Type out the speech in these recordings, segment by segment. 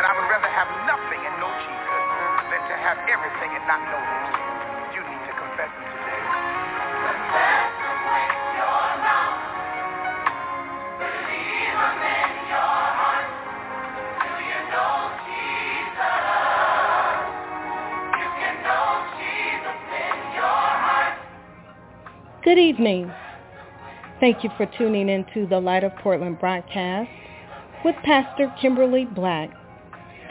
I would rather have nothing and Jesus than to have everything and not know him. You need to confess him today. Good evening. Thank you for tuning into the Light of Portland broadcast with Pastor Kimberly Black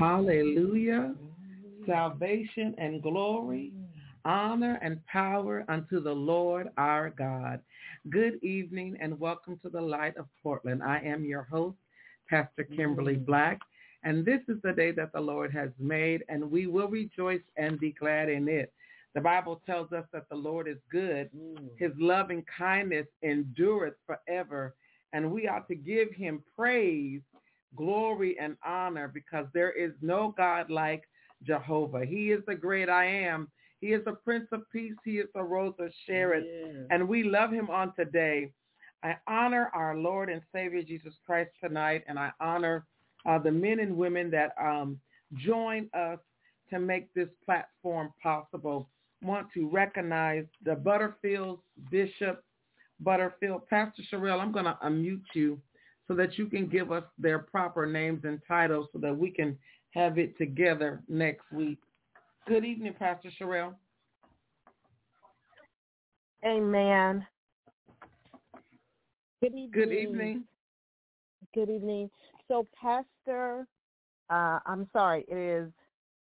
Hallelujah. Salvation and glory, honor and power unto the Lord our God. Good evening and welcome to the Light of Portland. I am your host, Pastor Kimberly Black, and this is the day that the Lord has made, and we will rejoice and be glad in it. The Bible tells us that the Lord is good. His loving kindness endureth forever, and we ought to give him praise, glory, and honor because there is no God like Jehovah. He is the great I am. He is the Prince of Peace. He is the Rose of Sharon. Yes. And we love him on today. I honor our Lord and Savior Jesus Christ tonight, and I honor uh, the men and women that um, join us to make this platform possible. Want to recognize the Butterfield Bishop Butterfield. Pastor Sherelle, I'm going to unmute you so that you can give us their proper names and titles so that we can have it together next week. Good evening, Pastor Sherelle. Amen. Good evening. Good evening. Good evening. So, Pastor, uh, I'm sorry, it is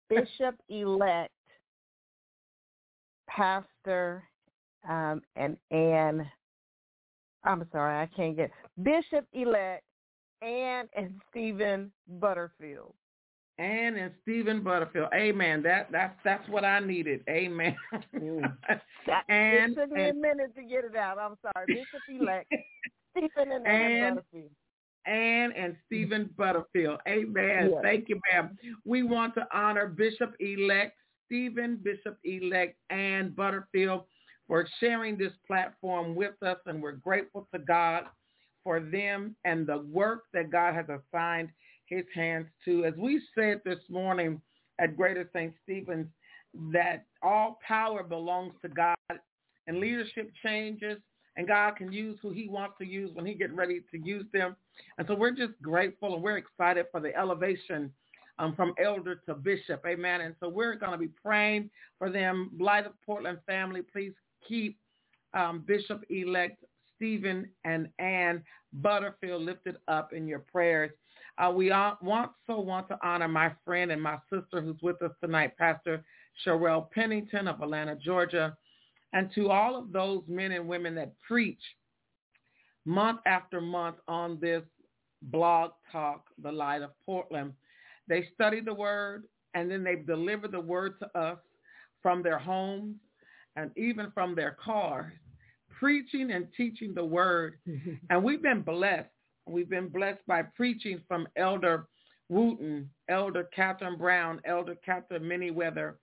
Bishop elect, Pastor, um, and Ann. I'm sorry, I can't get Bishop elect Ann and Stephen Butterfield. Ann and Stephen Butterfield. Amen. That that's that's what I needed. Amen. Mm. That, And- it took me a minute to get it out. I'm sorry, Bishop elect Stephen and Ann And- Butterfield. Ann and Stephen Butterfield. Amen. Yes. Thank you, ma'am. We want to honor Bishop-elect Stephen, Bishop-elect Ann Butterfield for sharing this platform with us, and we're grateful to God for them and the work that God has assigned his hands to. As we said this morning at Greater St. Stephen's, that all power belongs to God and leadership changes and God can use who he wants to use when he get ready to use them. And so we're just grateful and we're excited for the elevation um, from elder to bishop. Amen. And so we're going to be praying for them. Light of Portland family, please keep um, Bishop-elect Stephen and Ann Butterfield lifted up in your prayers. Uh, we all want so want to honor my friend and my sister who's with us tonight, Pastor Sherelle Pennington of Atlanta, Georgia, and to all of those men and women that preach month after month on this blog talk, The Light of Portland. They study the word and then they deliver the word to us from their homes and even from their cars, preaching and teaching the word. And we've been blessed. We've been blessed by preaching from Elder Wooten, Elder Catherine Brown, Elder Catherine Manyweather,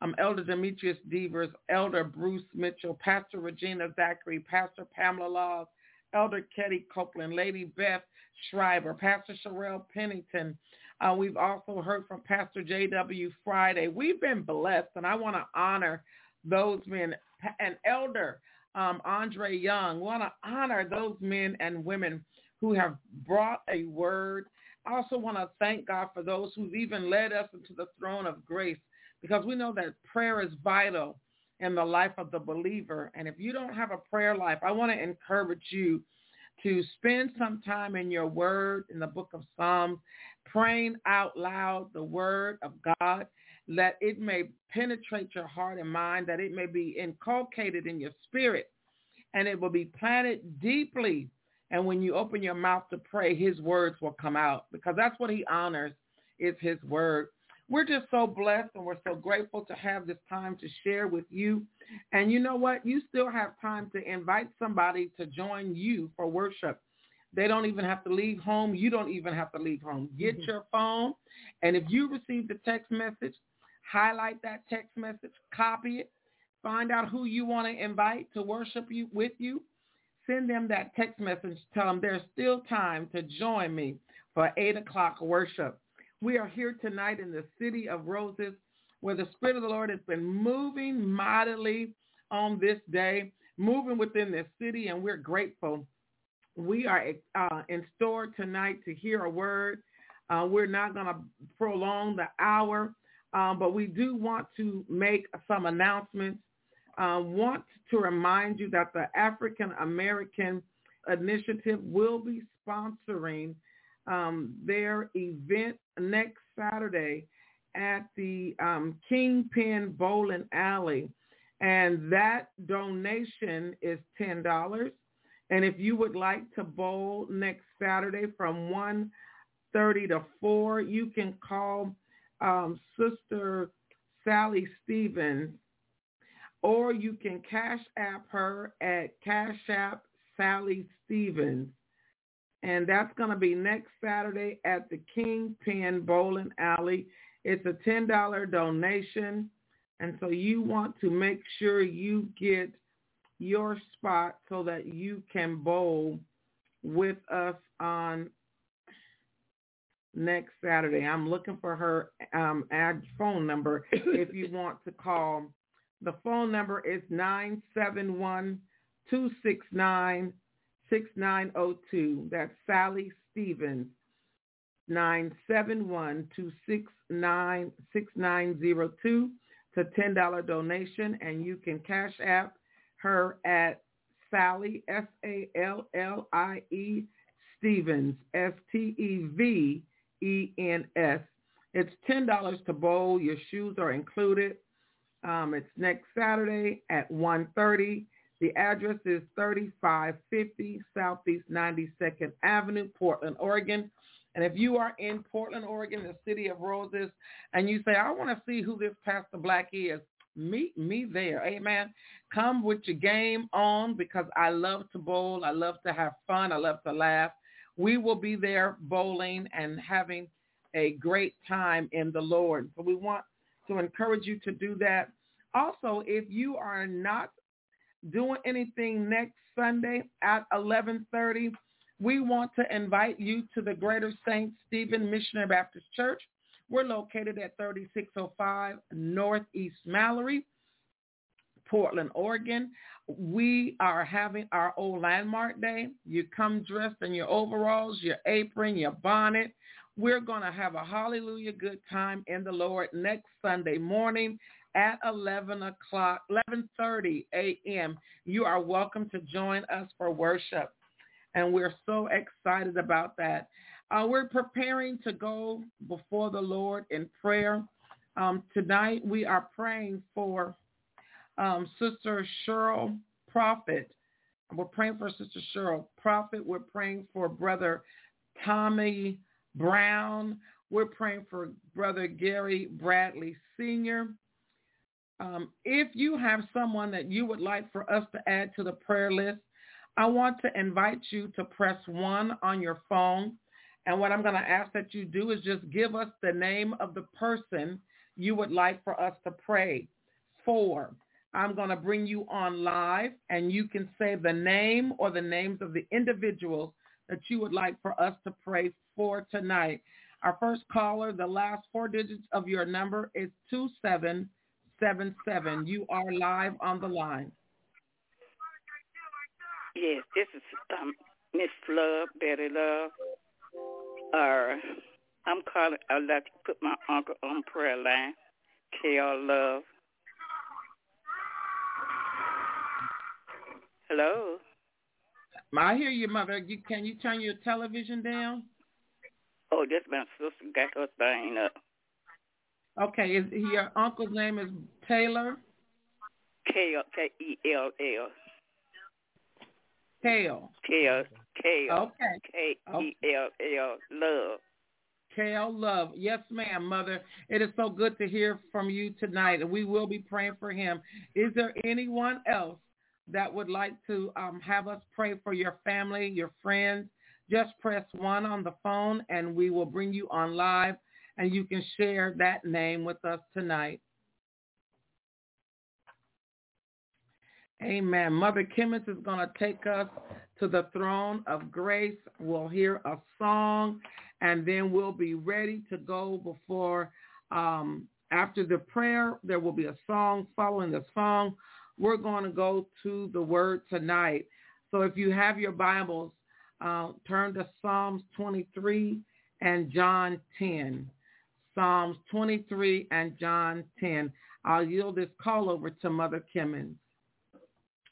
um, Elder Demetrius Devers, Elder Bruce Mitchell, Pastor Regina Zachary, Pastor Pamela Laws, Elder Ketty Copeland, Lady Beth Schreiber, Pastor Sherelle Pennington. Uh, we've also heard from Pastor J.W. Friday. We've been blessed, and I want to honor those men. And Elder um, Andre Young, want to honor those men and women who have brought a word. I also want to thank God for those who've even led us into the throne of grace because we know that prayer is vital in the life of the believer. And if you don't have a prayer life, I want to encourage you to spend some time in your word in the book of Psalms, praying out loud the word of God, that it may penetrate your heart and mind, that it may be inculcated in your spirit, and it will be planted deeply. And when you open your mouth to pray, his words will come out because that's what he honors is his word. We're just so blessed and we're so grateful to have this time to share with you. And you know what? You still have time to invite somebody to join you for worship. They don't even have to leave home. You don't even have to leave home. Get mm-hmm. your phone. And if you received a text message, highlight that text message, copy it, find out who you want to invite to worship you with you. Send them that text message. Tell them there's still time to join me for 8 o'clock worship. We are here tonight in the city of Roses where the Spirit of the Lord has been moving mightily on this day, moving within this city, and we're grateful. We are uh, in store tonight to hear a word. Uh, we're not going to prolong the hour, um, but we do want to make some announcements. Uh, want to remind you that the African American Initiative will be sponsoring um, their event next Saturday at the um, Kingpin Bowling Alley. And that donation is $10. And if you would like to bowl next Saturday from 1.30 to 4, you can call um, Sister Sallie Stevens or you can cash app her at Cash App Sallie Stevens. And that's going to be next Saturday at the Kingpin Bowling Alley. It's a $10 donation. And so you want to make sure you get your spot so that you can bowl with us on next Saturday. I'm looking for her um, ad phone number if you want to call. The phone number is 971-269-6902. That's Sallie Stevens. 971-269-6902. It's a $10 donation, and you can cash app her at Sallie, S-A-L-L-I-E, Stevens, S-T-E-V-E-N-S. It's $10 to bowl. Your shoes are included. Um, it's next Saturday at 1.30. The address is 3550 Southeast 92nd Avenue, Portland, Oregon. And if you are in Portland, Oregon, the city of roses, and you say, I want to see who this Pastor Black is, meet me there. Amen. Come with your game on because I love to bowl. I love to have fun. I love to laugh. We will be there bowling and having a great time in the Lord. So we want to encourage you to do that. Also, if you are not doing anything next Sunday at 1130, we want to invite you to the Greater St. Stephen Missionary Baptist Church. We're located at 3605 Northeast Mallory, Portland, Oregon. We are having our old landmark day. You come dressed in your overalls, your apron, your bonnet. We're going to have a hallelujah good time in the Lord next Sunday morning at 11 o'clock, 11.30 a.m. You are welcome to join us for worship. And we're so excited about that. Uh, we're preparing to go before the Lord in prayer. Um, tonight we are praying for um, Sister Cheryl Prophet. We're praying for Sister Cheryl Prophet. We're praying for Brother Tommy Brown. We're praying for Brother Gary Bradley Sr. Um, if you have someone that you would like for us to add to the prayer list, I want to invite you to press one on your phone. And what I'm going to ask that you do is just give us the name of the person you would like for us to pray for. I'm going to bring you on live and you can say the name or the names of the individuals that you would like for us to pray for tonight. Our first caller, the last four digits of your number is 2777. You are live on the line. Yes, this is um, Miss Love, Betty Love. Uh, I'm calling. I'd like to put my uncle on prayer line. K.R. Love. Hello. I hear you, mother. You, can you turn your television down? Oh, that's my sister got her thing up. Okay, is your uncle's name is Taylor? K K E L L. Kale. Kale. Kale. Okay. K E L L. Love. Kale Love. Yes, ma'am, mother. It is so good to hear from you tonight, and we will be praying for him. Is there anyone else that would like to um, have us pray for your family, your friends? Just press one on the phone, and we will bring you on live, and you can share that name with us tonight. Amen. Mother Kimmons is going to take us to the throne of grace. We'll hear a song, and then we'll be ready to go before, um, after the prayer, there will be a song. Following the song, we're going to go to the word tonight. So if you have your Bibles, uh, turn to Psalms 23 and John 10. Psalms 23 and John 10. I'll yield this call over to Mother Kimmons.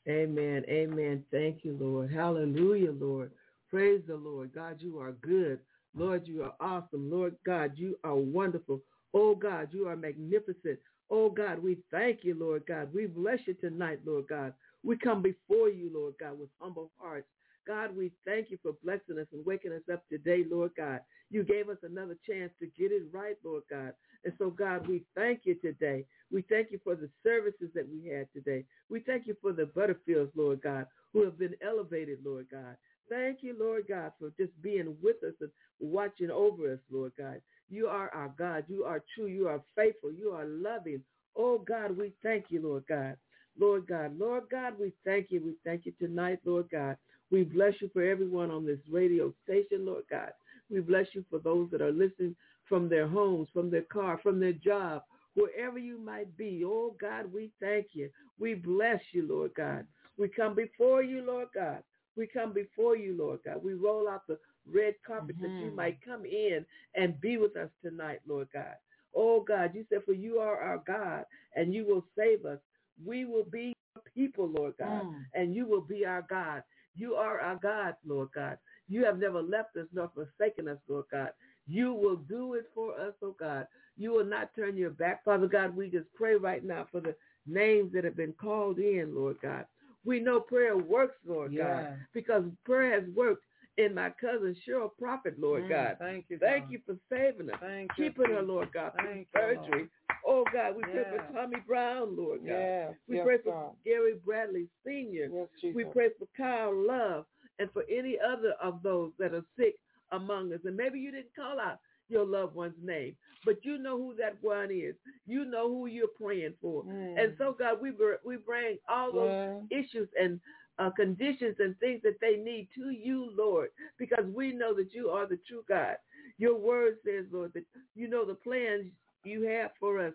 Amen. Amen. Thank you, Lord. Hallelujah, Lord. Praise the Lord. God, you are good. Lord, you are awesome. Lord God, you are wonderful. Oh God, you are magnificent. Oh God, we thank you, Lord God. We bless you tonight, Lord God. We come before you, Lord God, with humble hearts. God, we thank you for blessing us and waking us up today, Lord God. You gave us another chance to get it right, Lord God. And so, God, we thank you today. We thank you for the services that we had today. We thank you for the Butterfields, Lord God, who have been elevated, Lord God. Thank you, Lord God, for just being with us and watching over us, Lord God. You are our God. You are true. You are faithful. You are loving. Oh, God, we thank you, Lord God. Lord God, Lord God, we thank you. We thank you tonight, Lord God. We bless you for everyone on this radio station, Lord God. We bless you for those that are listening from their homes, from their car, from their job, wherever you might be. Oh, God, we thank you. We bless you, Lord God. We come before you, Lord God. We come before you, Lord God. We roll out the red carpet that you Mhm. might come in and be with us tonight, Lord God. Oh, God, you said, for you are our God and you will save us. We will be your people, Lord God, Mm. and you will be our God. You are our God, Lord God. You have never left us nor forsaken us, Lord God. You will do it for us, oh God. You will not turn your back. Father God, we just pray right now for the names that have been called in, Lord God. We know prayer works, Lord Yeah. God, because prayer has worked in my cousin Cheryl Prophet, Lord Mm, God. Thank you. Thank God. you for saving us, Thank you. keeping her. Lord God, Thank you, surgery. Oh God, we pray for Tommy Brown, Lord God. We yes, pray for God. Gary Bradley Sr. Yes. We pray for Kyle Love and for any other of those that are sick among us. And maybe you didn't call out your loved one's name, but you know who that one is. You know who you're praying for. Mm. And so, God, we we bring all those Yeah. issues and uh, conditions and things that they need to you, Lord, because we know that you are the true God. Your word says, Lord, that you know the plans you have for us,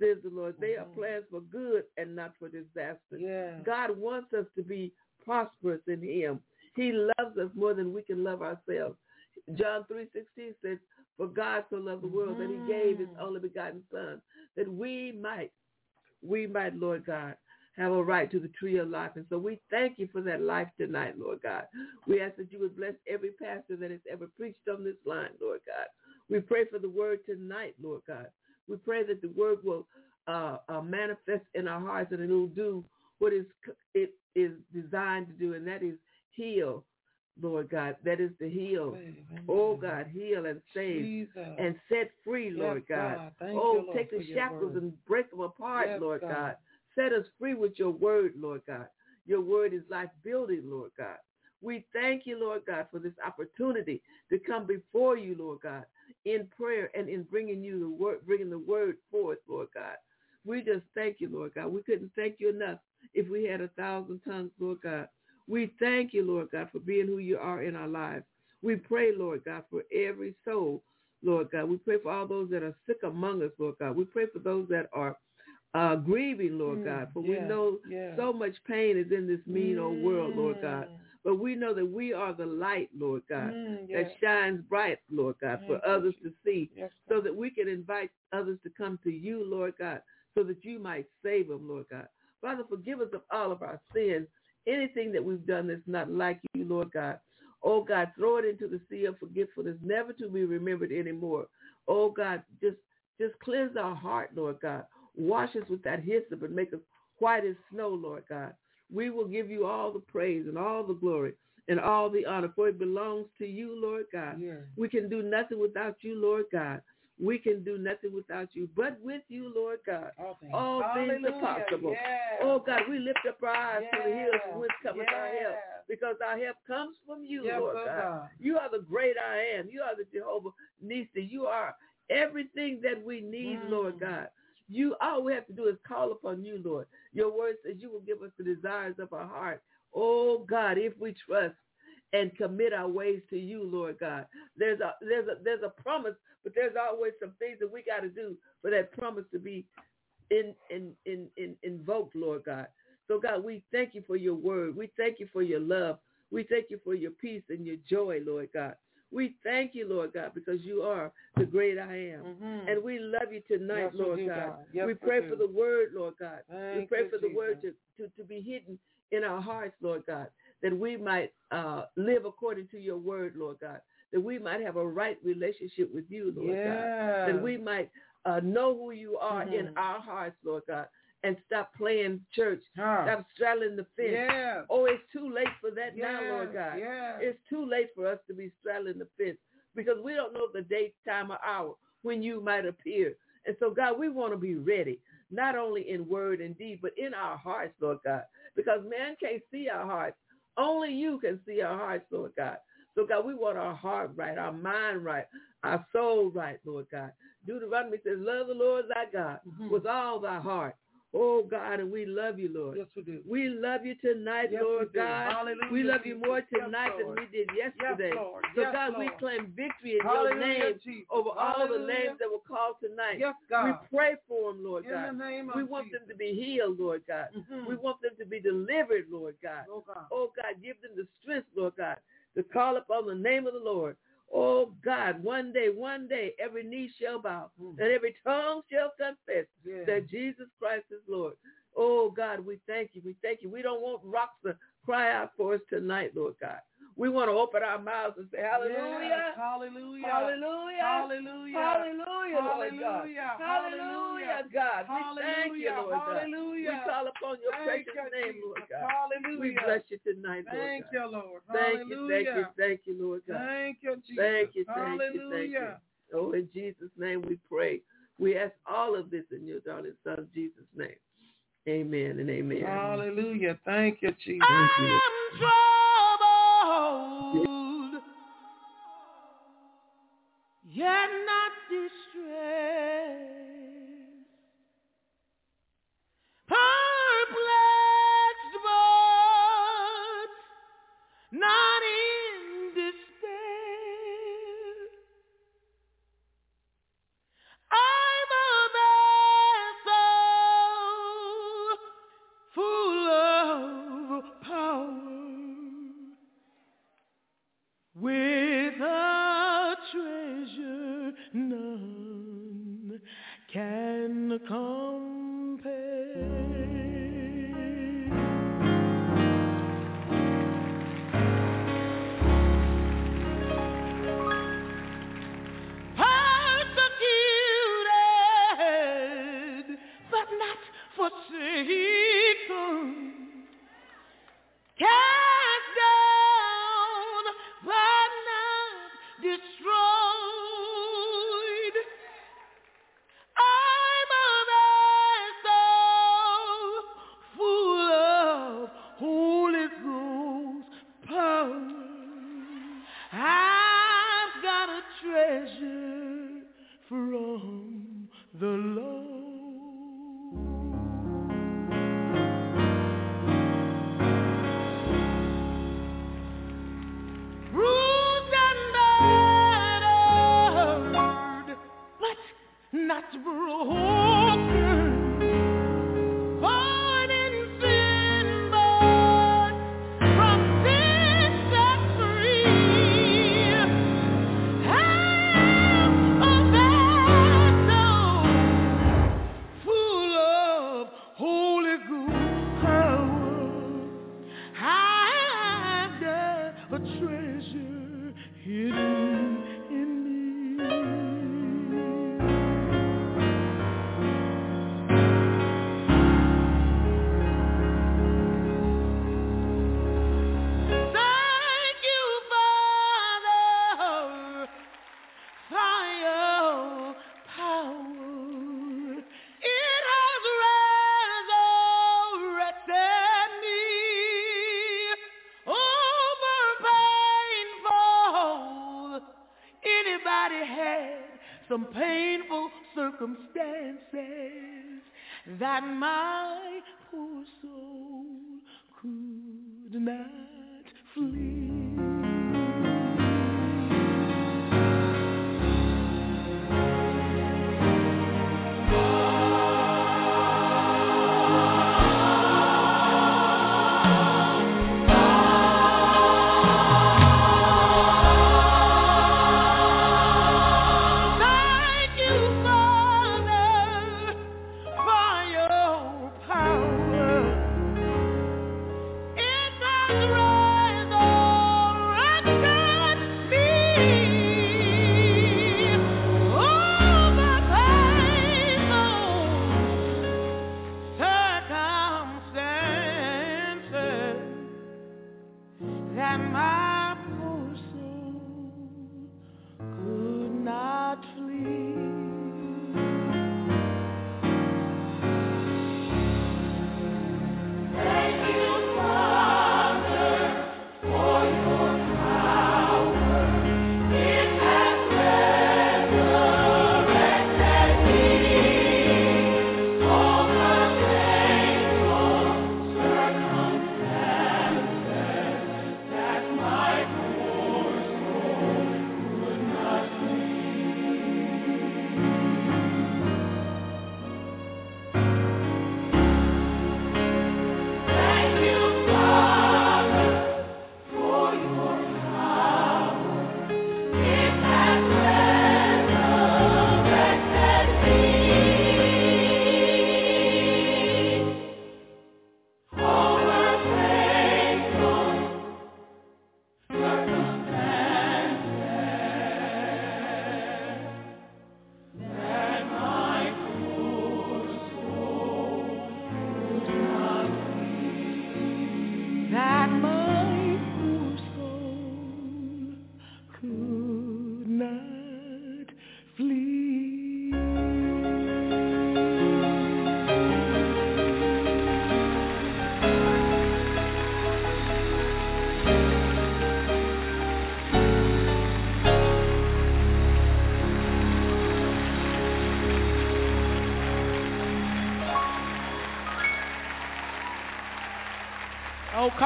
says the Lord. They are Mhm. plans for good and not for disaster. Yeah. God wants us to be prosperous in him. He loves us more than we can love ourselves. John 3.16 says, for God so loved the world that he gave his Mhm. only begotten son, that we might, we might, Lord God, have a right to the tree of life. And so we thank you for that life tonight, Lord God. We ask that you would bless every pastor that has ever preached on this line, Lord God. We pray for the word tonight, Lord God. We pray that the word will uh, uh, manifest in our hearts and it will do what is it is designed to do, and that is heal, Lord God. That is to heal. Oh God, heal and save Jesus. and set free, Yes, Lord God. Oh, you, Lord, take the shackles and break them apart, Yes, Lord God. God. Set us free with your word, Lord God. Your word is life building, Lord God. We thank you, Lord God, for this opportunity to come before you, Lord God, in prayer and in bringing you the word, bringing the word forth, Lord God. We just thank you, Lord God. We couldn't thank you enough if we had a thousand tongues, Lord God. We thank you, Lord God, for being who you are in our lives. We pray, Lord God, for every soul, Lord God. We pray for all those that are sick among us, Lord God. We pray for those that are uh, grieving, Lord Mm, God, for we know yeah. so much pain is in this mean old world, Lord God. Mm, But we know that we are the light, Lord God, mm, that shines bright, Lord God, for you, others to see Yes, so that we can invite others to come to you, Lord God, so that you might save them, Lord God. Father, forgive us of all of our sins, anything that we've done that's not like you, Lord God. Oh God, throw it into the sea of forgetfulness, never to be remembered anymore. Oh God, just just cleanse our heart, Lord God. Wash us with that hyssop and make us white as snow, Lord God. We will give you all the praise and all the glory and all the honor, for it belongs to you, Lord God. Yeah. We can do nothing without you, Lord God. We can do nothing without you, but with you, Lord God. All things, All things are possible. Oh God, we lift up our eyes to the hills from whence cometh our help, because our help comes from you, Lord oh God. God. You are the great I am. You are the Jehovah Nissi. You are everything that we need, Mm. Lord God. You all we have to do is call upon you, Lord. Your word says you will give us the desires of our heart. Oh God, if we trust and commit our ways to you, Lord God. There's a there's a there's a promise, but there's always some things that we got to do for that promise to be in in in, in invoked, Lord God. So God, we thank you for your word. We thank you for your love. We thank you for your peace and your joy, Lord God. We thank you, Lord God, because you are the great I am. Mhm. And we love you tonight, Yes, Lord do, God. God. Yes, we pray for the word, Lord God. we pray you, for the word to, to, to be hidden in our hearts, Lord God, that we might uh, live according to your word, Lord God, that we might have a right relationship with you, Lord God. That we might uh, know who you are in Mhm. our hearts, Lord God, and stop playing church, Huh. stop straddling the fence. Yeah. Oh, it's too late for that now, Lord God. yes. It's too late for us to be straddling the fence because we don't know the date, time, or hour when you might appear. And so, God, we want to be ready, not only in word and deed, but in our hearts, Lord God, because man can't see our hearts. Only you can see our hearts, Lord God. So, God, we want our heart right, our mind right, our soul right, Lord God. Deuteronomy says, love the Lord thy God Mhm. with all thy heart. Oh, God, and we love you, Lord. Yes, we do. We love you tonight, Yes, Lord we. God. Hallelujah, We love you more Yes, tonight than we did yesterday. Lord. So Yes, God, we claim victory in Hallelujah, your name Jesus. over all the names that were called tonight. Yes, God. We pray for them, Lord In God. the name of we want Jesus. them to be healed, Lord God. Mhm. We want them to be delivered, Lord God. Oh, God. Oh God, give them the strength, Lord God, to call upon the name of the Lord. Oh God, one day, one day, every knee shall bow Mm. and every tongue shall confess Yeah. that Jesus Christ is Lord. Oh God, we thank you. We thank you. We don't want rocks to cry out for us tonight, Lord God. We want to open our mouths and say, Hallelujah. Yes, Hallelujah. Hallelujah. Hallelujah. Hallelujah, Lord Hallelujah. Hallelujah, God. We thank you, Hallelujah. Lord God. Hallelujah. We call upon your Thank precious you, name, Lord God. Hallelujah. We bless you tonight, Lord Thank God. you, Lord. Thank you, thank you, thank you, Lord God. Thank you, Jesus. Thank you, thank you, thank you. Hallelujah. Oh, in Jesus' name we pray. We ask all of this in your darling son, Jesus' name. Amen and amen. Hallelujah. Thank you, Jesus. Thank you. Not distressed.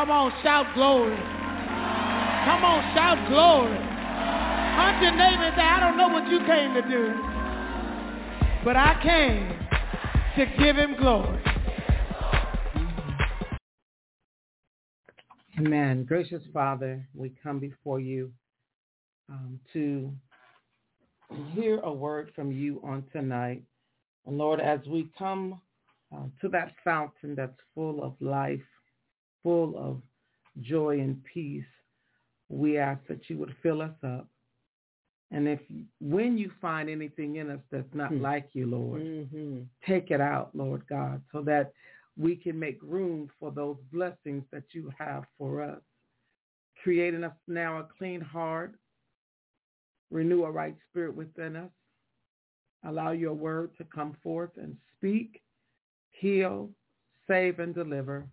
Come on, shout glory. Come on, shout glory. Hunt your neighbor and say, I don't know what you came to do, but I came to give him glory. Amen. Gracious Father, we come before you um, to hear a word from you on tonight. And Lord, as we come uh, to that fountain that's full of life, full of joy and peace, we ask that you would fill us up. And if when you find anything in us that's not mm-hmm. like you, Lord, mm-hmm. take it out, Lord God, so that we can make room for those blessings that you have for us. Creating us now a clean heart, renew a right spirit within us, allow your word to come forth and speak, heal, save, and deliver.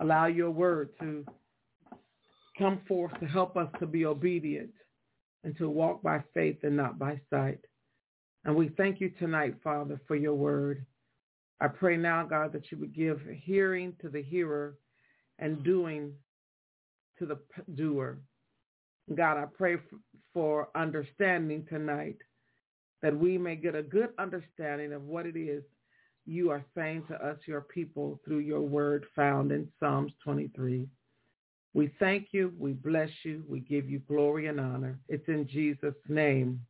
Allow your word to come forth to help us to be obedient and to walk by faith and not by sight. And we thank you tonight, Father, for your word. I pray now, God, that you would give hearing to the hearer and doing to the doer. God, I pray for understanding tonight that we may get a good understanding of what it is you are saying to us, your people, through your word found in Psalms 23. We thank you. We bless you. We give you glory and honor. It's in Jesus' name.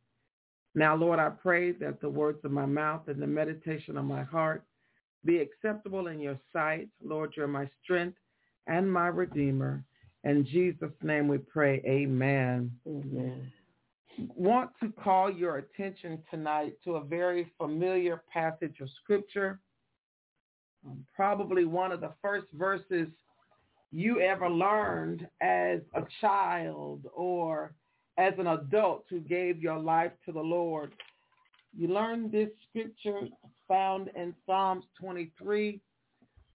Now, Lord, I pray that the words of my mouth and the meditation of my heart be acceptable in your sight. Lord, you're my strength and my redeemer. In Jesus' name we pray. Amen. Amen. Want to call your attention tonight to a very familiar passage of scripture. Um, probably one of the first verses you ever learned as a child or as an adult who gave your life to the Lord. You learned this scripture found in Psalms 23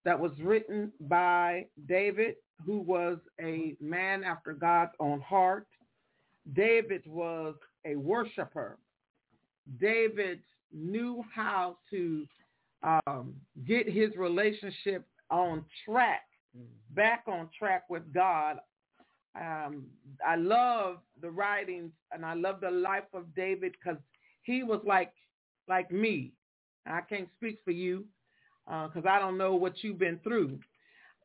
that was written by David, who was a man after God's own heart. David was a worshiper. David knew how to um, get his relationship on track, mm-hmm. back on track with God. Um, I love the writings and I love the life of David because he was like like me. I can't speak for you because uh, I don't know what you've been through.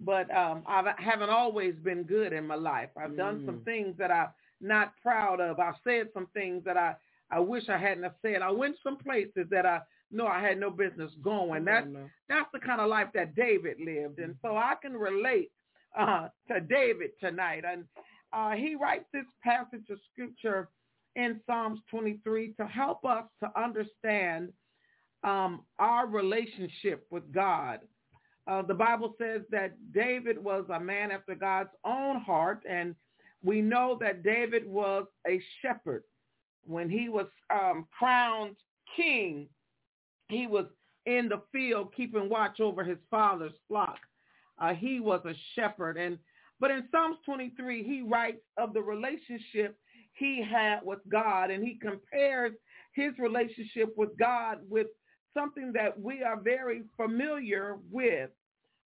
But um, I haven't always been good in my life. I've mm. done some mm. things that I'm not proud of. I've said some things that I, I wish I hadn't have said. I went some places that I know I had no business going. That's, that's the kind of life that David lived. And so I can relate uh, to David tonight. And uh, he writes this passage of scripture in Psalms 23 to help us to understand – um, our relationship with God. Uh, the Bible says that David was a man after God's own heart, and we know that David was a shepherd. When he was um, crowned king, he was in the field keeping watch over his father's flock. Uh, he was a shepherd. And but in Psalms 23, he writes of the relationship he had with God, and he compares his relationship with God with something that we are very familiar with,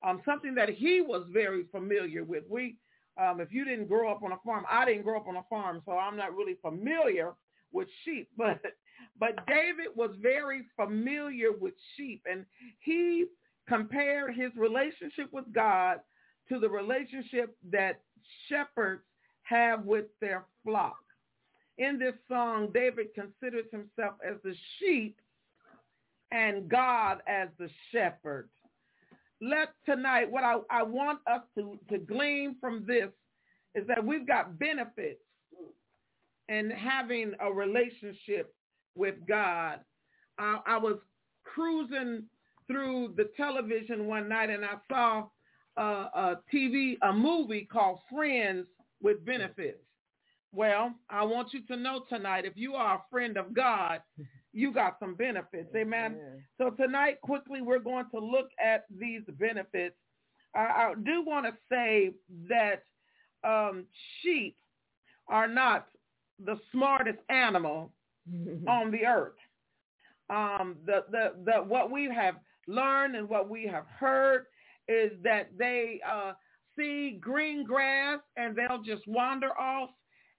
um, something that he was very familiar with. We, um, if you didn't grow up on a farm, I didn't grow up on a farm, so I'm not really familiar with sheep. But but David was very familiar with sheep, and he compared his relationship with God to the relationship that shepherds have with their flock. In this song, David considers himself as the sheep and God as the shepherd. Let tonight, what I, I want us to, to glean from this is that we've got benefits in having a relationship with God. I, I was cruising through the television one night and I saw a, a TV, a movie called Friends with Benefits. Well, I want you to know tonight, if you are a friend of God, you got some benefits. Amen. Amen. So tonight, quickly, we're going to look at these benefits. I, I do want to say that um, sheep are not the smartest animal on the earth. Um, the, the, the, what we have learned and what we have heard is that they uh, see green grass and they'll just wander off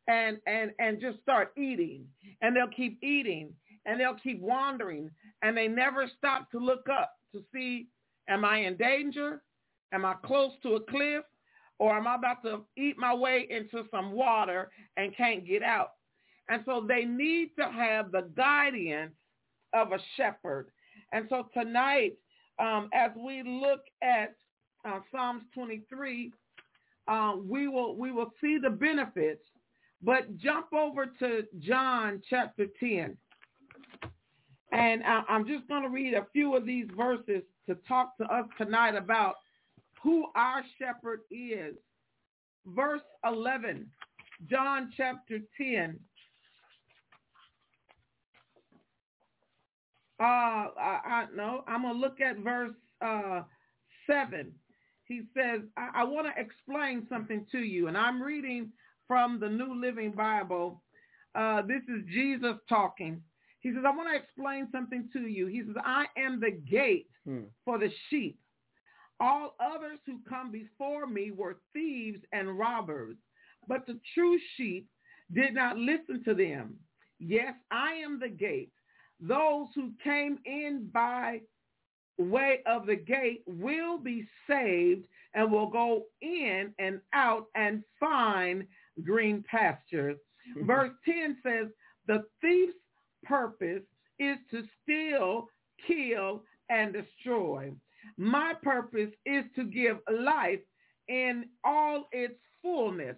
and, and, and just start eating. And they'll keep eating and they'll keep wandering and they never stop to look up to see, am I in danger? Am I close to a cliff? Or am I about to eat my way into some water and can't get out? And so they need to have the guidance of a shepherd. And so tonight, um, as we look at uh, Psalms 23, uh, we will we will see the benefits. But jump over to John chapter 10. And I'm just going to read a few of these verses to talk to us tonight about who our shepherd is. Verse 11, John chapter 10. Uh, I, I no, I'm gonna look at verse uh, seven. He says, I, I want to explain something to you, and I'm reading from the New Living Bible. Uh, this is Jesus talking. He says, I want to explain something to you. He says, I am the gate hmm. for the sheep. All others who come before me were thieves and robbers, but the true sheep did not listen to them. Yes, I am the gate. Those who came in by way of the gate will be saved and will go in and out and find green pastures. Verse 10 says, the thief's purpose is to steal, kill, and destroy. My purpose is to give life in all its fullness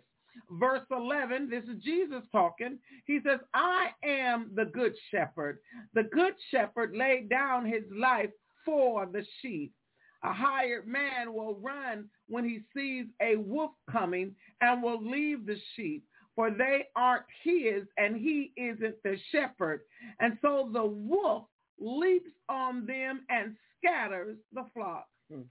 verse 11, this is Jesus talking. He says, I am the good shepherd. The good shepherd laid down his life for the sheep. A hired man will run when he sees a wolf coming and will leave the sheep, for they aren't his and he isn't the shepherd. And so the wolf leaps on them and scatters the flock. Hmm.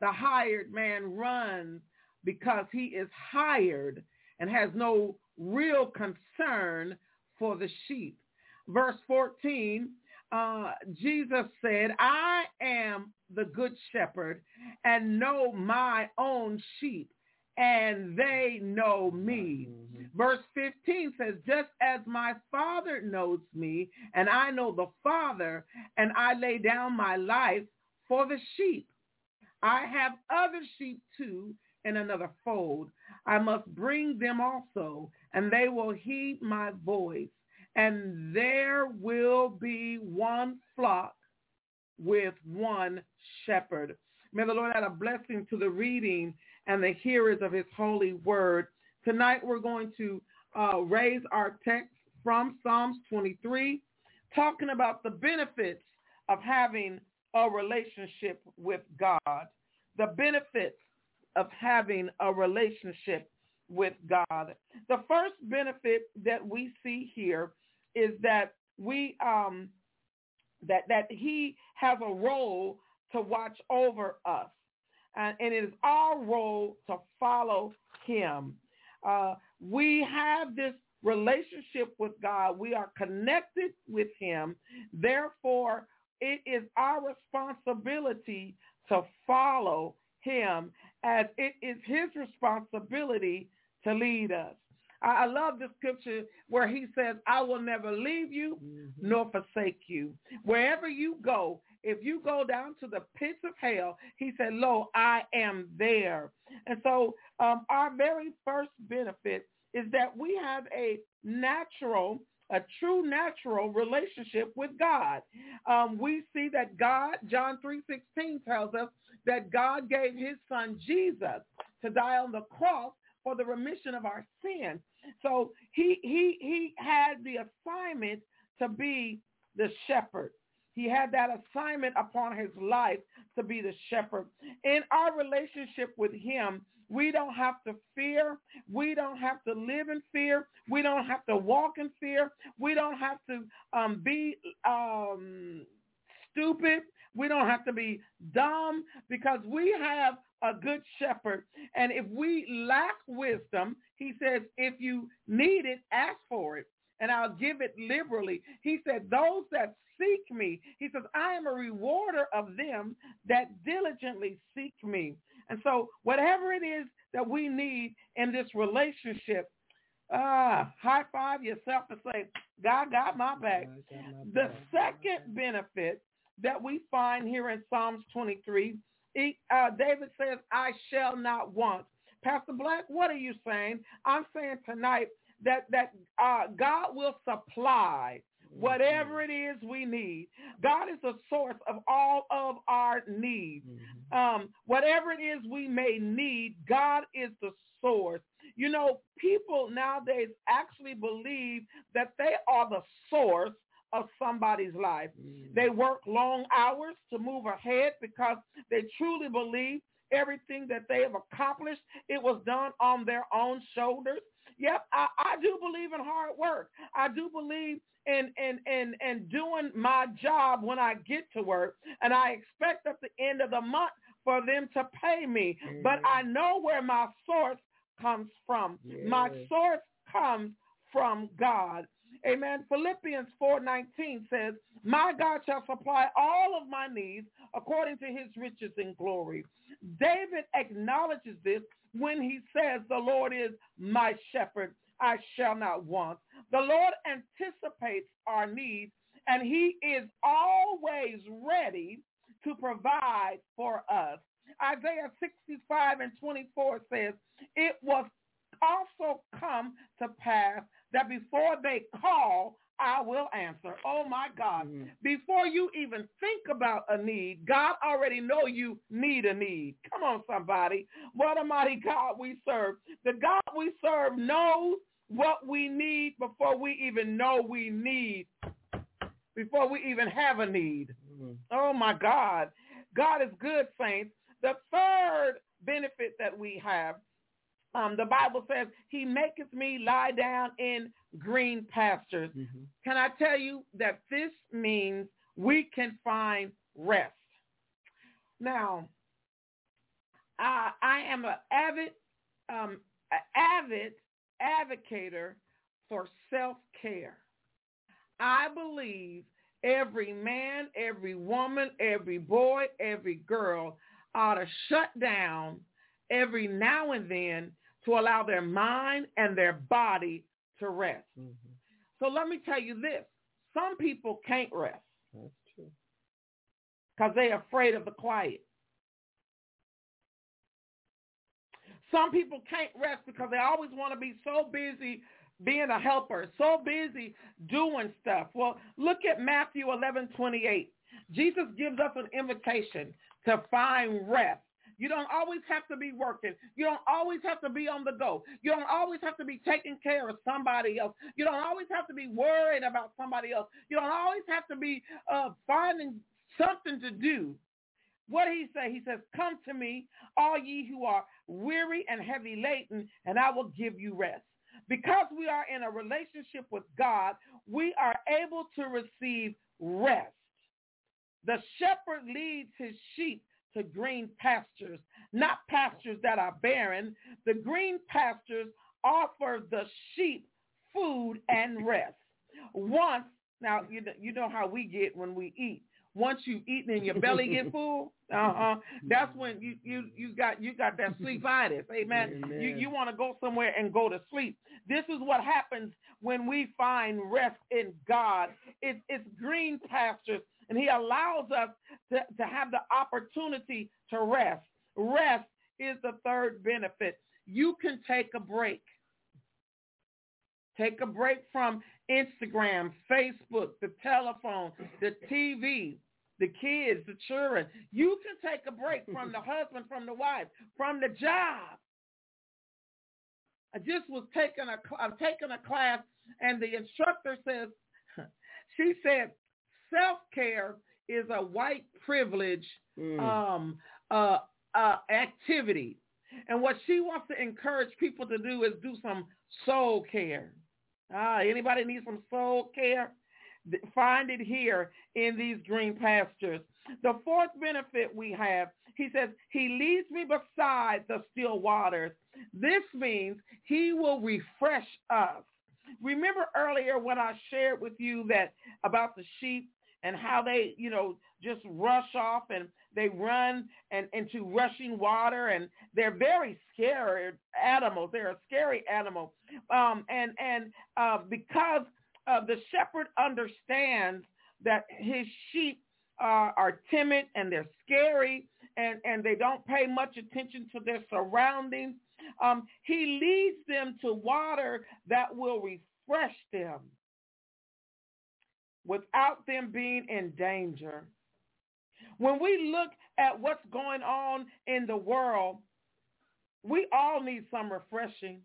The hired man runs because he is hired and has no real concern for the sheep. Verse 14, uh, Jesus said, I am the good shepherd and know my own sheep and they know me. Mm-hmm. Verse 15 says, just as my father knows me and I know the father and I lay down my life for the sheep. I have other sheep too in another fold. I must bring them also, and they will heed my voice. And there will be one flock with one shepherd. May the Lord add a blessing to the reading and the hearers of his holy word. Tonight we're going to uh, raise our text from Psalms 23, talking about the benefits of having a relationship with God. The benefits of having a relationship with God. The first benefit that we see here is that we um, that that He has a role to watch over us, and, and it is our role to follow Him. Uh, we have this relationship with God. We are connected with Him. Therefore, it is our responsibility to follow him as it is his responsibility to lead us. I, love the scripture where he says, I will never leave you mm-hmm. nor forsake you. Wherever you go, if you go down to the pits of hell, he said, lo, I am there. And so um, our very first benefit is that we have a natural a true natural relationship with God. Um, we see that God, John 3.16 tells us that God gave his son Jesus to die on the cross for the remission of our sins. So he, he, he had the assignment to be the shepherd. He had that assignment upon his life to be the shepherd. In our relationship with him, we don't have to fear. We don't have to live in fear. We don't have to walk in fear. We don't have to um, be um, stupid. We don't have to be dumb because we have a good shepherd. And if we lack wisdom, he says, if you need it, ask for it and I'll give it liberally. He said, those that seek me, he says, I am a rewarder of them that diligently seek me. And so whatever it is that we need in this relationship. Ah, high five yourself and say, God got my back. The second benefit that we find here in Psalms 23, he, uh, David says, I shall not want. Pastor Black, what are you saying? I'm saying tonight that that uh, God will supply whatever it is we need. God is the source of all of our needs. Mm-hmm. Um, whatever it is we may need, God is the source. You know, people nowadays actually believe that they are the source of somebody's life. Mm. They work long hours to move ahead because they truly believe everything that they have accomplished, it was done on their own shoulders. Yep, I, I do believe in hard work. I do believe in, in, in, in doing my job when I get to work. And I expect at the end of the month for them to pay me. But I know where my source comes from. Yeah. My source comes from God. Amen. Philippians 4.19 says, My God shall supply all of my needs according to his riches in glory. David acknowledges this when he says, the Lord is my shepherd. I shall not want. The Lord anticipates our needs and he is always ready to provide for us. Isaiah 65 and 24 says, it was also come to pass that before they call, I will answer. Oh my God. Mm-hmm. Before you even think about a need, God already know you need a need. Come on, somebody. What a mighty God we serve. The God we serve knows what we need before we even know we need, before we even have a need. Mm-hmm. Oh my God. God is good, saints. The third benefit that we have um, the Bible says, he maketh me lie down in green pastures. Mm-hmm. Can I tell you that this means we can find rest? Now, I, I am an avid, um, avid advocator for self-care. I believe every man, every woman, every boy, every girl ought to shut down every now and then to allow their mind and their body to rest. Mm-hmm. So let me tell you this. Some people can't rest. That's true. Because they're afraid of the quiet. Some people can't rest because they always want to be so busy being a helper, so busy doing stuff. Well, look at Matthew 11, 28. Jesus gives us an invitation to find rest you don't always have to be working. You don't always have to be on the go. You don't always have to be taking care of somebody else. You don't always have to be worried about somebody else. You don't always have to be uh, finding something to do. What he say? He says, come to me, all ye who are weary and heavy laden, and I will give you rest. Because we are in a relationship with God, we are able to receive rest. The shepherd leads his sheep to green pastures, not pastures that are barren. The green pastures offer the sheep food and rest. Once, now you know, you know how we get when we eat. Once you eat and your belly get full, uh-huh, that's when you you you got you got that sleepitis. Amen. Amen. You you want to go somewhere and go to sleep. This is what happens when we find rest in God. It's it's green pastures and he allows us to, to have the opportunity to rest. Rest is the third benefit. You can take a break. Take a break from Instagram, Facebook, the telephone, the TV, the kids, the children. You can take a break from the husband, from the wife, from the job. I just was taking a I'm taking a class and the instructor says she said self-care is a white privilege mm. um, uh, uh, activity. And what she wants to encourage people to do is do some soul care. Ah, anybody need some soul care? Find it here in these green pastures. The fourth benefit we have, he says, he leads me beside the still waters. This means he will refresh us. Remember earlier when I shared with you that about the sheep and how they, you know, just rush off and they run and into rushing water and they're very scary animals. They're a scary animal. Um, and and uh, because uh, the shepherd understands that his sheep uh, are timid and they're scary and, and they don't pay much attention to their surroundings, um, he leads them to water that will refresh them without them being in danger. When we look at what's going on in the world, we all need some refreshing.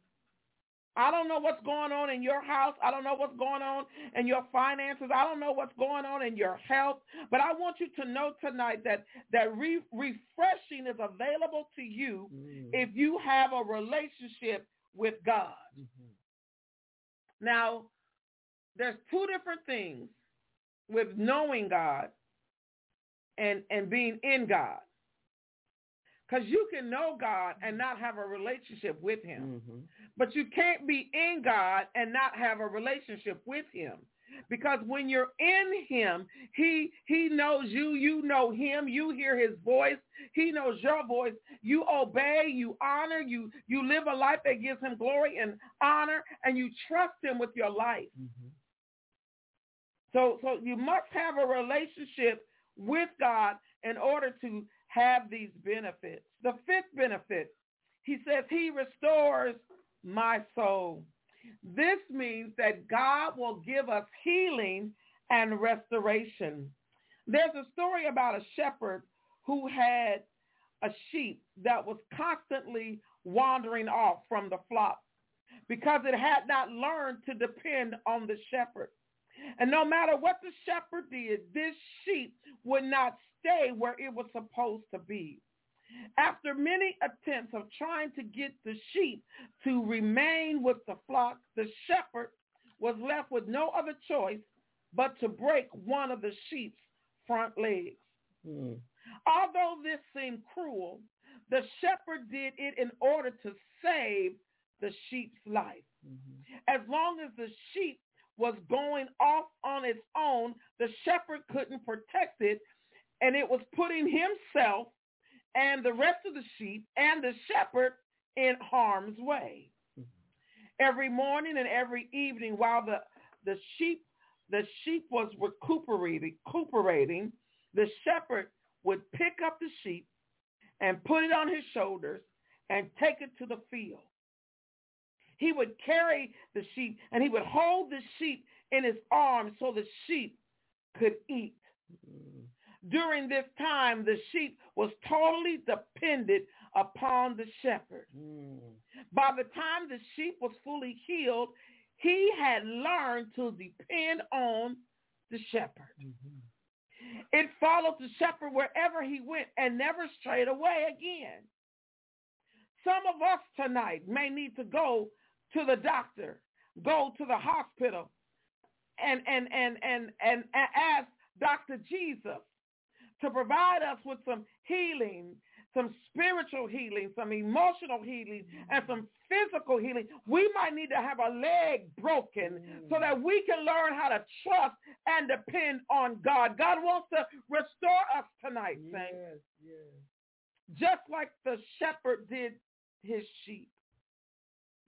I don't know what's going on in your house. I don't know what's going on in your finances. I don't know what's going on in your health. But I want you to know tonight that that re- refreshing is available to you mm-hmm. if you have a relationship with God. Mm-hmm. Now, there's two different things with knowing God and and being in God. Because you can know God and not have a relationship with him. Mm-hmm. But you can't be in God and not have a relationship with him. Because when you're in him, he he knows you, you know him, you hear his voice, he knows your voice, you obey, you honor, you you live a life that gives him glory and honor, and you trust him with your life. Mm-hmm. So so you must have a relationship with God in order to have these benefits. The fifth benefit, he says he restores my soul. This means that God will give us healing and restoration. There's a story about a shepherd who had a sheep that was constantly wandering off from the flock because it had not learned to depend on the shepherd. And no matter what the shepherd did, this sheep would not stay where it was supposed to be. After many attempts of trying to get the sheep to remain with the flock, the shepherd was left with no other choice but to break one of the sheep's front legs. Mm. Although this seemed cruel, the shepherd did it in order to save the sheep's life. Mm-hmm. As long as the sheep was going off on its own, the shepherd couldn't protect it and it was putting himself and the rest of the sheep and the shepherd in harm's way. Mm-hmm. Every morning and every evening while the, the sheep the sheep was recuperating, recuperating, the shepherd would pick up the sheep and put it on his shoulders and take it to the field. He would carry the sheep and he would hold the sheep in his arms so the sheep could eat. Mm-hmm. During this time, the sheep was totally dependent upon the shepherd. Mm. By the time the sheep was fully healed, he had learned to depend on the shepherd. Mm-hmm. It followed the shepherd wherever he went and never strayed away again. Some of us tonight may need to go to the doctor, go to the hospital, and and and and and, and ask Dr. Jesus to provide us with some healing, some spiritual healing, some emotional healing, and some physical healing. We might need to have a leg broken mm. so that we can learn how to trust and depend on God. God wants to restore us tonight, yes, saints. Yes. Just like the shepherd did his sheep.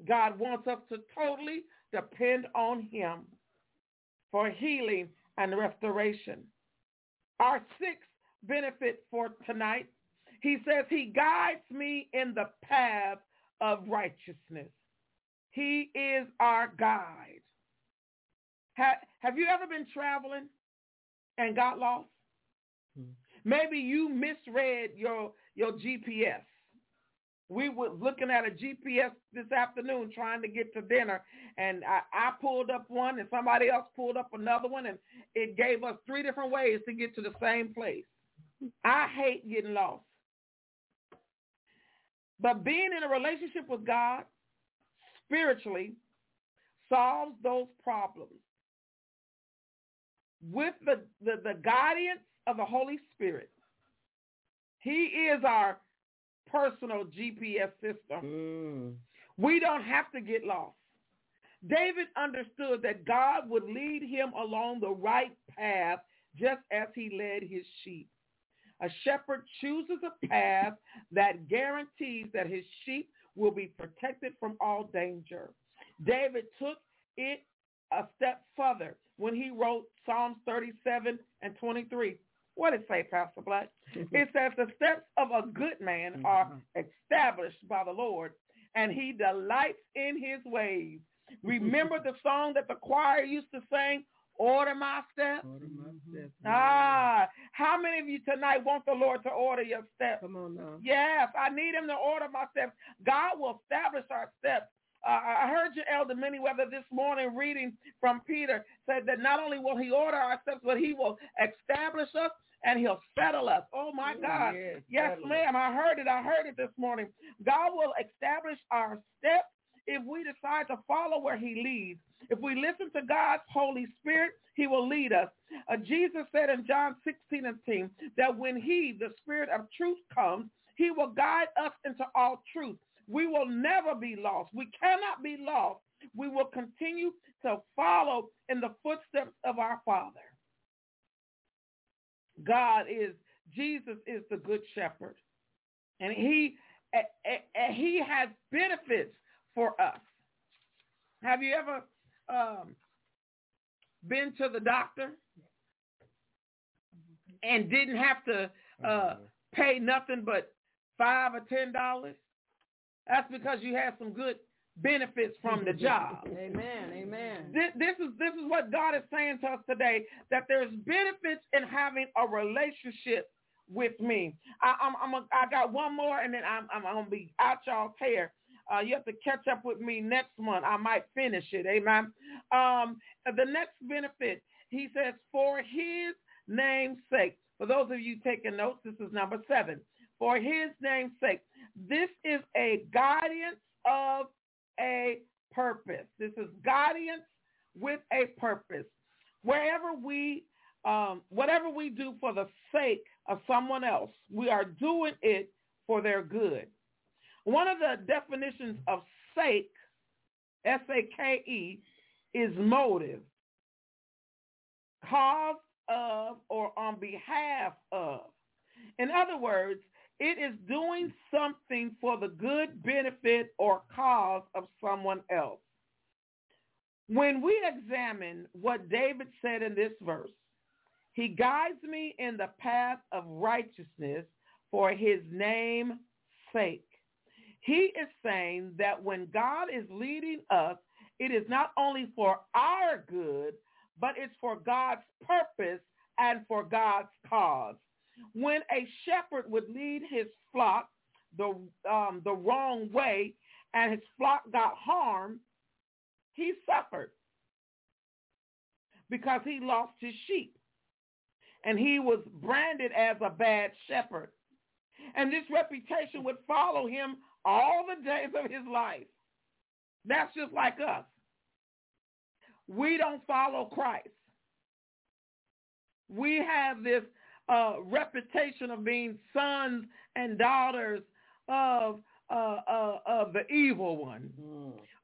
God wants us to totally depend on him for healing and restoration. Our sixth benefit for tonight. He says he guides me in the path of righteousness. He is our guide. Have, have you ever been traveling and got lost? Hmm. Maybe you misread your, your GPS we were looking at a GPS this afternoon trying to get to dinner, and I, I pulled up one, and somebody else pulled up another one, and it gave us three different ways to get to the same place. I hate getting lost. But being in a relationship with God spiritually solves those problems. With the, the, the guidance of the Holy Spirit, he is our personal GPS system. Mm. We don't have to get lost. David understood that God would lead him along the right path just as he led his sheep. A shepherd chooses a path that guarantees that his sheep will be protected from all danger. David took it a step further when he wrote Psalms 37 and 23. What did it say, Pastor Black? it says the steps of a good man are Mm-hmm. established by the Lord, and he delights in his ways. Remember the song that the choir used to sing, Order My Steps? Order my steps. Ah, how many of you tonight want the Lord to order your steps? Come on now. Yes, I need him to order my steps. God will establish our steps. Uh, I heard your Elder Manyweather, this morning reading from Peter, said that not only will he order our steps, but he will establish us and he'll settle us. Oh, my God. Yes, Yes, ma'am. I heard it. I heard it this morning. God will establish our steps if we decide to follow where he leads. If we listen to God's Holy Spirit, he will lead us. Uh, Jesus said in John 16 and 10 that when he, the Spirit of truth, comes, he will guide us into all truth. We will never be lost. We cannot be lost. We will continue to follow in the footsteps of our Father. God is, Jesus is the good shepherd. And he, eh, he has benefits for us. Have you ever um, been to the doctor and didn't have to uh, pay nothing but five or ten dollars? That's because you had some good benefits from the job. Amen. Amen. This, this is this is what God is saying to us today that there's benefits in having a relationship with me. I, I'm, I'm a, I got one more, and then I'm I'm, I'm gonna be out y'all's hair. Uh, you have to catch up with me next month. I might finish it. Amen. Um, the next benefit, he says, for his name's sake. For those of you taking notes, this is number seven. For his name's sake. This is a guidance of a purpose. This is guidance with a purpose. Wherever we, um, whatever we do for the sake of someone else, we are doing it for their good. One of the definitions of sake, S-A-K-E, is motive, cause of or on behalf of. In other words, it is doing something for the good benefit or cause of someone else. When we examine what David said in this verse, he guides me in the path of righteousness for his name's sake. He is saying that when God is leading us, it is not only for our good, but it's for God's purpose and for God's cause. When a shepherd would lead his flock the um, the wrong way and his flock got harmed, he suffered because he lost his sheep. And he was branded as a bad shepherd. And this reputation would follow him all the days of his life. That's just like us. We don't follow Christ. We have this uh, reputation of being sons and daughters of uh, uh, of the evil one.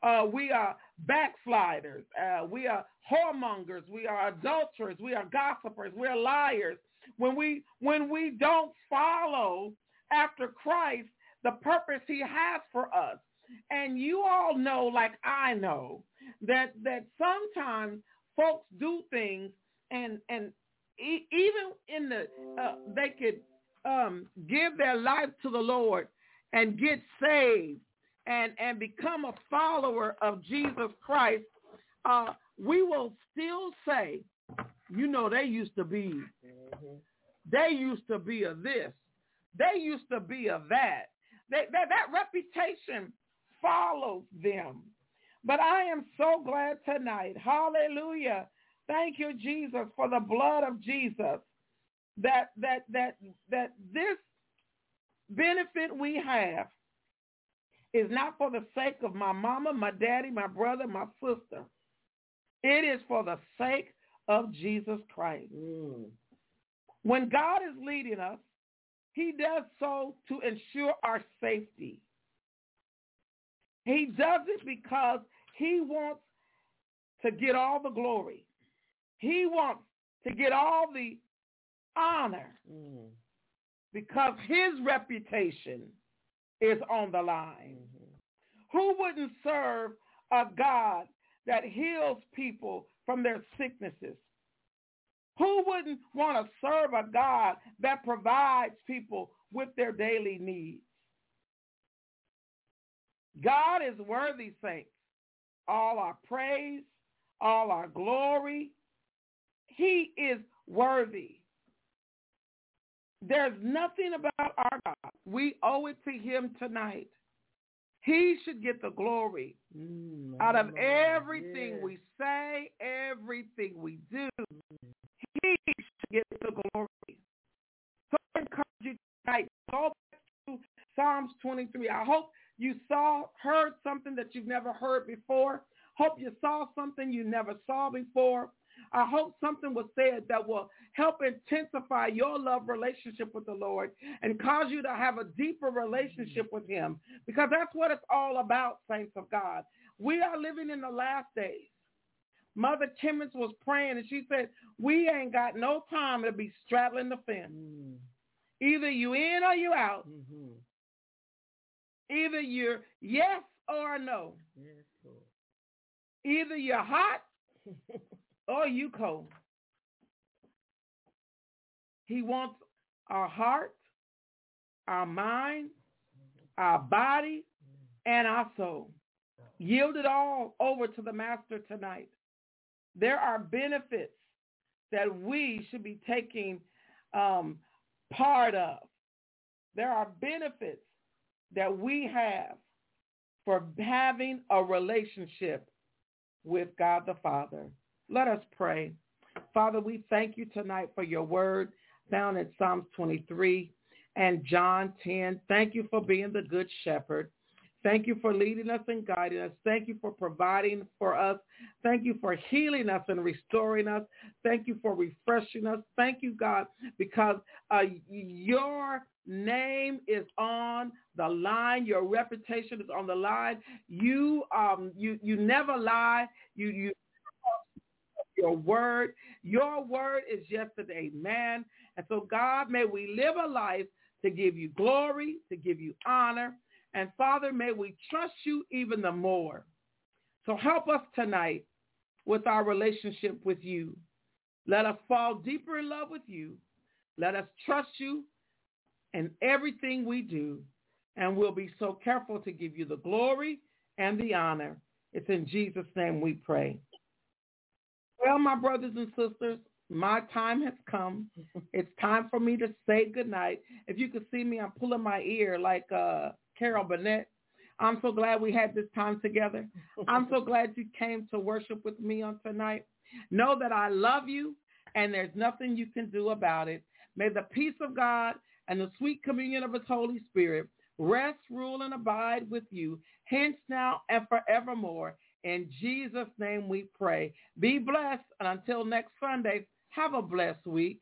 Uh, we are backsliders. Uh, we are whoremongers. We are adulterers. We are gossipers. We are liars. When we when we don't follow after Christ, the purpose He has for us, and you all know, like I know, that that sometimes folks do things and and e- even in the uh, they could um, give their life to the Lord and get saved and and become a follower of Jesus Christ, uh, we will still say, you know, they used to be, they used to be of this, they used to be of that. They, that that reputation follows them. But I am so glad tonight. Hallelujah. Thank you, Jesus, for the blood of Jesus. That that that that this benefit we have is not for the sake of my mama, my daddy, my brother, my sister. It is for the sake of Jesus Christ. Mm. When God is leading us, he does so to ensure our safety. He does it because he wants to get all the glory. He wants to get all the honor Mm. because his reputation is on the line. Who wouldn't serve a God that heals people from their sicknesses? Who wouldn't want to serve a God that provides people with their daily needs? God is worthy, saints. All our praise, all our glory. He is worthy. There's nothing about our God. We owe it to him tonight. He should get the glory Mm, out of everything yes. we say, everything we do. He should get the glory. So I encourage you tonight. Go back to Psalms 23. I hope you saw, heard something that you've never heard before. Hope you saw something you never saw before. I hope something was said that will help intensify your love relationship with the Lord and cause you to have a deeper relationship with him because that's what it's all about, saints of God. We are living in the last days. Mother Timmons was praying and she said, we ain't got no time to be straddling the fence. Mm, Either you in or you out. mhm. Either you're yes or no. Yes, Either you're hot or you cold. He wants our heart, our mind, our body, and our soul. Yield it all over to the master tonight. There are benefits that we should be taking um, part of. There are benefits that we have for having a relationship with God the Father. Let us pray. Father, we thank you tonight for your word found in Psalms 23 and John 10. Thank you for being the good shepherd. Thank you for leading us and guiding us. Thank you for providing for us. Thank you for healing us and restoring us. Thank you for refreshing us. Thank you, God, because uh, your name is on the line. Your reputation is on the line. You um you you never lie. You you your word. Your word is yesterday, man. And so God, may we live a life to give you glory, to give you honor. And Father, may we trust you even the more. So help us tonight with our relationship with you. Let us fall deeper in love with you. Let us trust you in everything we do. And we'll be so careful to give you the glory and the honor. It's in Jesus' name we pray. Well, my brothers and sisters, my time has come. It's time for me to say goodnight. If you could see me, I'm pulling my ear like uh, Carol Burnett. I'm so glad we had this time together. I'm so glad you came to worship with me on tonight. Know that I love you and there's nothing you can do about it. May the peace of God and the sweet communion of his Holy Spirit rest, rule, and abide with you, hence now and forevermore. In Jesus' name we pray. Be blessed, and until next Sunday, have a blessed week.